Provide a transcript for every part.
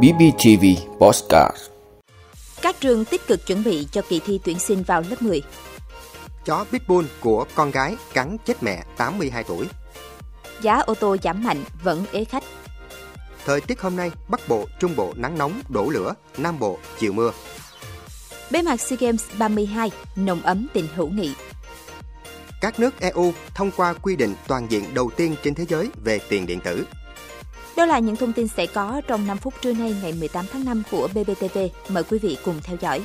BBTV Postcard Các trường tích cực chuẩn bị cho kỳ thi tuyển sinh vào lớp 10. Chó Pitbull của con gái cắn chết mẹ 82 tuổi. Giá ô tô giảm mạnh vẫn ế khách. Thời tiết hôm nay, Bắc Bộ, Trung Bộ nắng nóng, đổ lửa, Nam Bộ chiều mưa. Bế mạc SEA Games 32, nồng ấm tình hữu nghị. Các nước EU thông qua quy định toàn diện đầu tiên trên thế giới về tiền điện tử. Đó là những thông tin sẽ có trong 5 phút trưa nay ngày 18 tháng 5 của BBTV. Mời quý vị cùng theo dõi.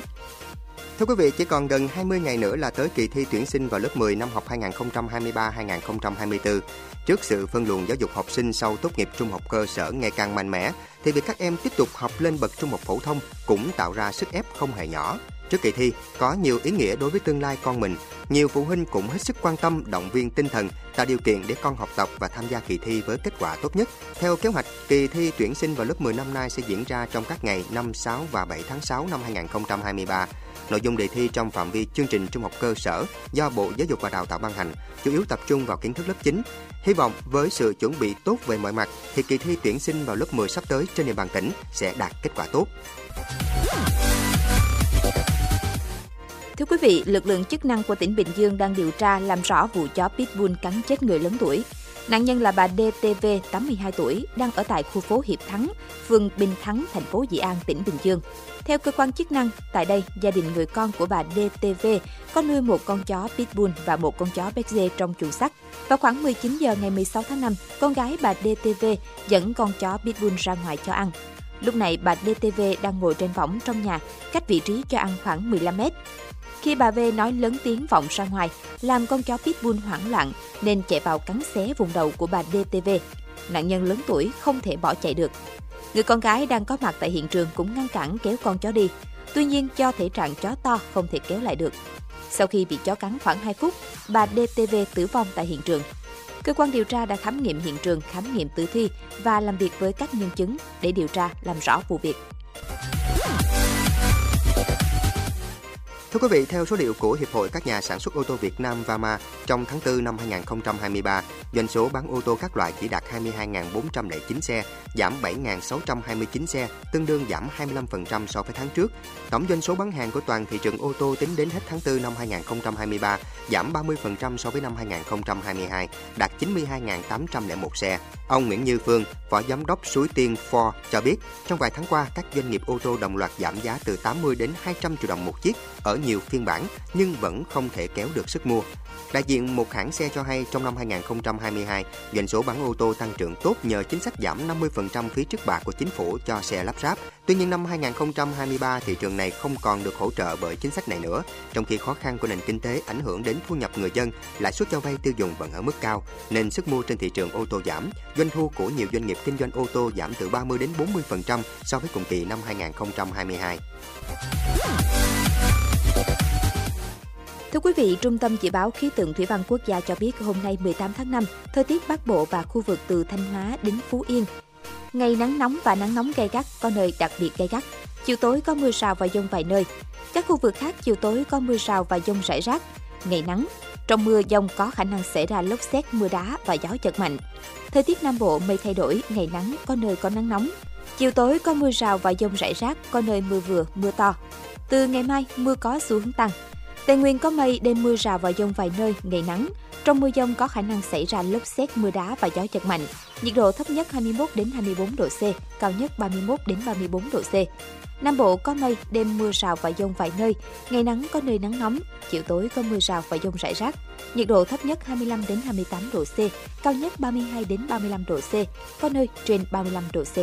Thưa quý vị, chỉ còn gần 20 ngày nữa là tới kỳ thi tuyển sinh vào lớp 10 năm học 2023-2024. Trước sự phân luồng giáo dục học sinh sau tốt nghiệp trung học cơ sở ngày càng mạnh mẽ, thì việc các em tiếp tục học lên bậc trung học phổ thông cũng tạo ra sức ép không hề nhỏ. Trước kỳ thi, có nhiều ý nghĩa đối với tương lai con mình. Nhiều phụ huynh cũng hết sức quan tâm, động viên tinh thần, tạo điều kiện để con học tập và tham gia kỳ thi với kết quả tốt nhất. Theo kế hoạch, kỳ thi tuyển sinh vào lớp 10 năm nay sẽ diễn ra trong các ngày 5, 6 và 7 tháng 6 năm 2023. Nội dung đề thi trong phạm vi chương trình trung học cơ sở do Bộ Giáo dục và Đào tạo ban hành, chủ yếu tập trung vào kiến thức lớp 9. Hy vọng với sự chuẩn bị tốt về mọi mặt thì kỳ thi tuyển sinh vào lớp 10 sắp tới trên địa bàn tỉnh sẽ đạt kết quả tốt. Thưa quý vị, lực lượng chức năng của tỉnh Bình Dương đang điều tra làm rõ vụ chó Pitbull cắn chết người lớn tuổi. Nạn nhân là bà DTV, 82 tuổi, đang ở tại khu phố Hiệp Thắng, phường Bình Thắng, thành phố dị An, tỉnh Bình Dương. Theo cơ quan chức năng, tại đây, gia đình người con của bà DTV có nuôi một con chó Pitbull và một con chó Berger trong chuồng sắt. Vào khoảng 19 giờ ngày 16 tháng 5, con gái bà DTV dẫn con chó Pitbull ra ngoài cho ăn. Lúc này bà DTV đang ngồi trên võng trong nhà, cách vị trí cho ăn khoảng 15 mét. Khi bà V nói lớn tiếng vọng ra ngoài, làm con chó Pitbull hoảng loạn nên chạy vào cắn xé vùng đầu của bà DTV. Nạn nhân lớn tuổi không thể bỏ chạy được. Người con gái đang có mặt tại hiện trường cũng ngăn cản kéo con chó đi. Tuy nhiên do thể trạng chó to không thể kéo lại được. Sau khi bị chó cắn khoảng 2 phút, bà DTV tử vong tại hiện trường. Cơ quan điều tra đã khám nghiệm hiện trường, khám nghiệm tử thi và làm việc với các nhân chứng để điều tra làm rõ vụ việc. Thưa quý vị, theo số liệu của Hiệp hội các nhà sản xuất ô tô Việt Nam VAMA, trong tháng 4 năm 2023, doanh số bán ô tô các loại chỉ đạt 22.409 xe, giảm 7.629 xe, tương đương giảm 25% so với tháng trước. Tổng doanh số bán hàng của toàn thị trường ô tô tính đến hết tháng 4 năm 2023 giảm 30% so với năm 2022, đạt 92.801 xe. Ông Nguyễn Như Phương, Phó Giám đốc Suối Tiên Ford cho biết, trong vài tháng qua, các doanh nghiệp ô tô đồng loạt giảm giá từ 80 đến 200 triệu đồng một chiếc ở nhiều phiên bản nhưng vẫn không thể kéo được sức mua. Đại diện một hãng xe cho hay trong năm 2022, doanh số bán ô tô tăng trưởng tốt nhờ chính sách giảm 50% phí trước bạ của chính phủ cho xe lắp ráp. Tuy nhiên năm 2023 thị trường này không còn được hỗ trợ bởi chính sách này nữa, trong khi khó khăn của nền kinh tế ảnh hưởng đến thu nhập người dân, lãi suất cho vay tiêu dùng vẫn ở mức cao nên sức mua trên thị trường ô tô giảm. Doanh thu của nhiều doanh nghiệp kinh doanh ô tô giảm từ 30 đến 40% so với cùng kỳ năm 2022. Thưa quý vị, Trung tâm Dự báo Khí tượng Thủy văn Quốc gia cho biết hôm nay 18 tháng 5, thời tiết Bắc Bộ và khu vực từ Thanh Hóa đến Phú Yên. Ngày nắng nóng và nắng nóng gay gắt, có nơi đặc biệt gay gắt. Chiều tối có mưa rào và dông vài nơi. Các khu vực khác chiều tối có mưa rào và dông rải rác. Ngày nắng, trong mưa dông có khả năng xảy ra lốc xét, mưa đá và gió giật mạnh. Thời tiết Nam Bộ mây thay đổi, ngày nắng, có nơi có nắng nóng. Chiều tối có mưa rào và dông rải rác, có nơi mưa vừa, mưa to. Từ ngày mai, mưa có xu hướng tăng. Tây Nguyên có mây, đêm mưa rào và dông vài nơi, ngày nắng. Trong mưa dông có khả năng xảy ra lốc xét, mưa đá và gió giật mạnh. Nhiệt độ thấp nhất 21 đến 24 độ C, cao nhất 31 đến 34 độ C. Nam Bộ có mây, đêm mưa rào và dông vài nơi, ngày nắng có nơi nắng nóng, chiều tối có mưa rào và dông rải rác. Nhiệt độ thấp nhất 25 đến 28 độ C, cao nhất 32 đến 35 độ C, có nơi trên 35 độ C.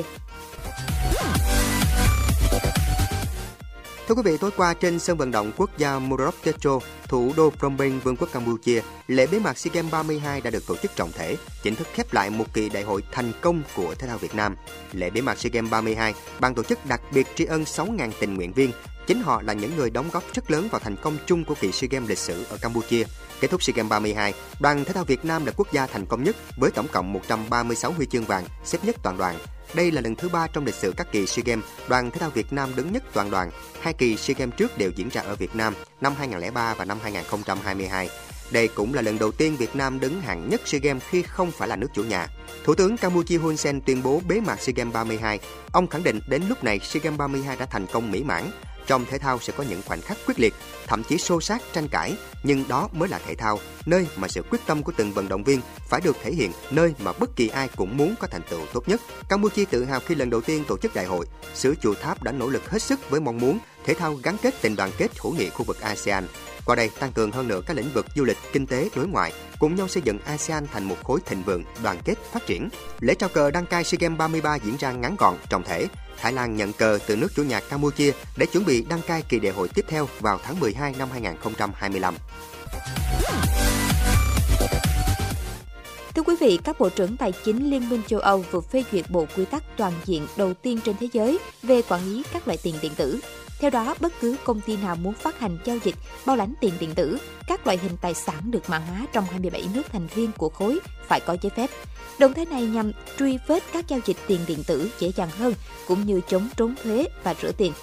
Thưa quý vị, tối qua trên sân vận động quốc gia Muroktecho, thủ đô Phnom Penh, Vương quốc Campuchia, lễ bế mạc SEA Games 32 đã được tổ chức trọng thể, chính thức khép lại một kỳ đại hội thành công của thể thao Việt Nam. Lễ bế mạc SEA Games 32, ban tổ chức đặc biệt tri ân 6.000 tình nguyện viên. Chính họ là những người đóng góp rất lớn vào thành công chung của kỳ SEA Games lịch sử ở Campuchia. Kết thúc SEA Games 32, đoàn thể thao Việt Nam là quốc gia thành công nhất với tổng cộng 136 huy chương vàng, xếp nhất toàn đoàn. Đây là lần thứ ba trong lịch sử các kỳ SEA Games, đoàn thể thao Việt Nam đứng nhất toàn đoàn. Hai kỳ SEA Games trước đều diễn ra ở Việt Nam, năm 2003 và năm 2022. Đây cũng là lần đầu tiên Việt Nam đứng hạng nhất SEA Games khi không phải là nước chủ nhà. Thủ tướng Campuchia Hun Sen tuyên bố bế mạc SEA Games 32. Ông khẳng định đến lúc này SEA Games 32 đã thành công mỹ mãn. Trong thể thao sẽ có những khoảnh khắc quyết liệt, thậm chí xô sát tranh cãi, nhưng đó mới là thể thao, nơi mà sự quyết tâm của từng vận động viên phải được thể hiện, nơi mà bất kỳ ai cũng muốn có thành tựu tốt nhất. Campuchia tự hào khi lần đầu tiên tổ chức đại hội, xứ chùa tháp đã nỗ lực hết sức với mong muốn thể thao gắn kết tình đoàn kết hữu nghị khu vực ASEAN. Qua đây tăng cường hơn nữa các lĩnh vực du lịch, kinh tế, đối ngoại, cùng nhau xây dựng ASEAN thành một khối thịnh vượng, đoàn kết, phát triển. Lễ trao cờ đăng cai SEA Games 33 diễn ra ngắn gọn, trọng thể. Thái Lan nhận cờ từ nước chủ nhà Campuchia để chuẩn bị đăng cai kỳ đại hội tiếp theo vào tháng 12 năm 2025. Thưa quý vị, các bộ trưởng tài chính Liên minh châu Âu vừa phê duyệt bộ quy tắc toàn diện đầu tiên trên thế giới về quản lý các loại tiền điện tử. Theo đó, bất cứ công ty nào muốn phát hành giao dịch, bao lãnh tiền điện tử, các loại hình tài sản được mã hóa trong 27 nước thành viên của khối phải có giấy phép. Động thái này nhằm truy vết các giao dịch tiền điện tử dễ dàng hơn, cũng như chống trốn thuế và rửa tiền.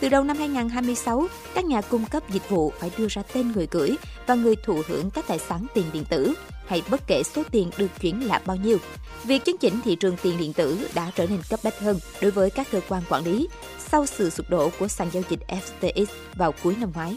Từ đầu năm 2026, các nhà cung cấp dịch vụ phải đưa ra tên người gửi và người thụ hưởng các tài sản tiền điện tử, hay bất kể số tiền được chuyển là bao nhiêu. Việc chấn chỉnh thị trường tiền điện tử đã trở nên cấp bách hơn đối với các cơ quan quản lý sau sự sụp đổ của sàn giao dịch FTX vào cuối năm ngoái.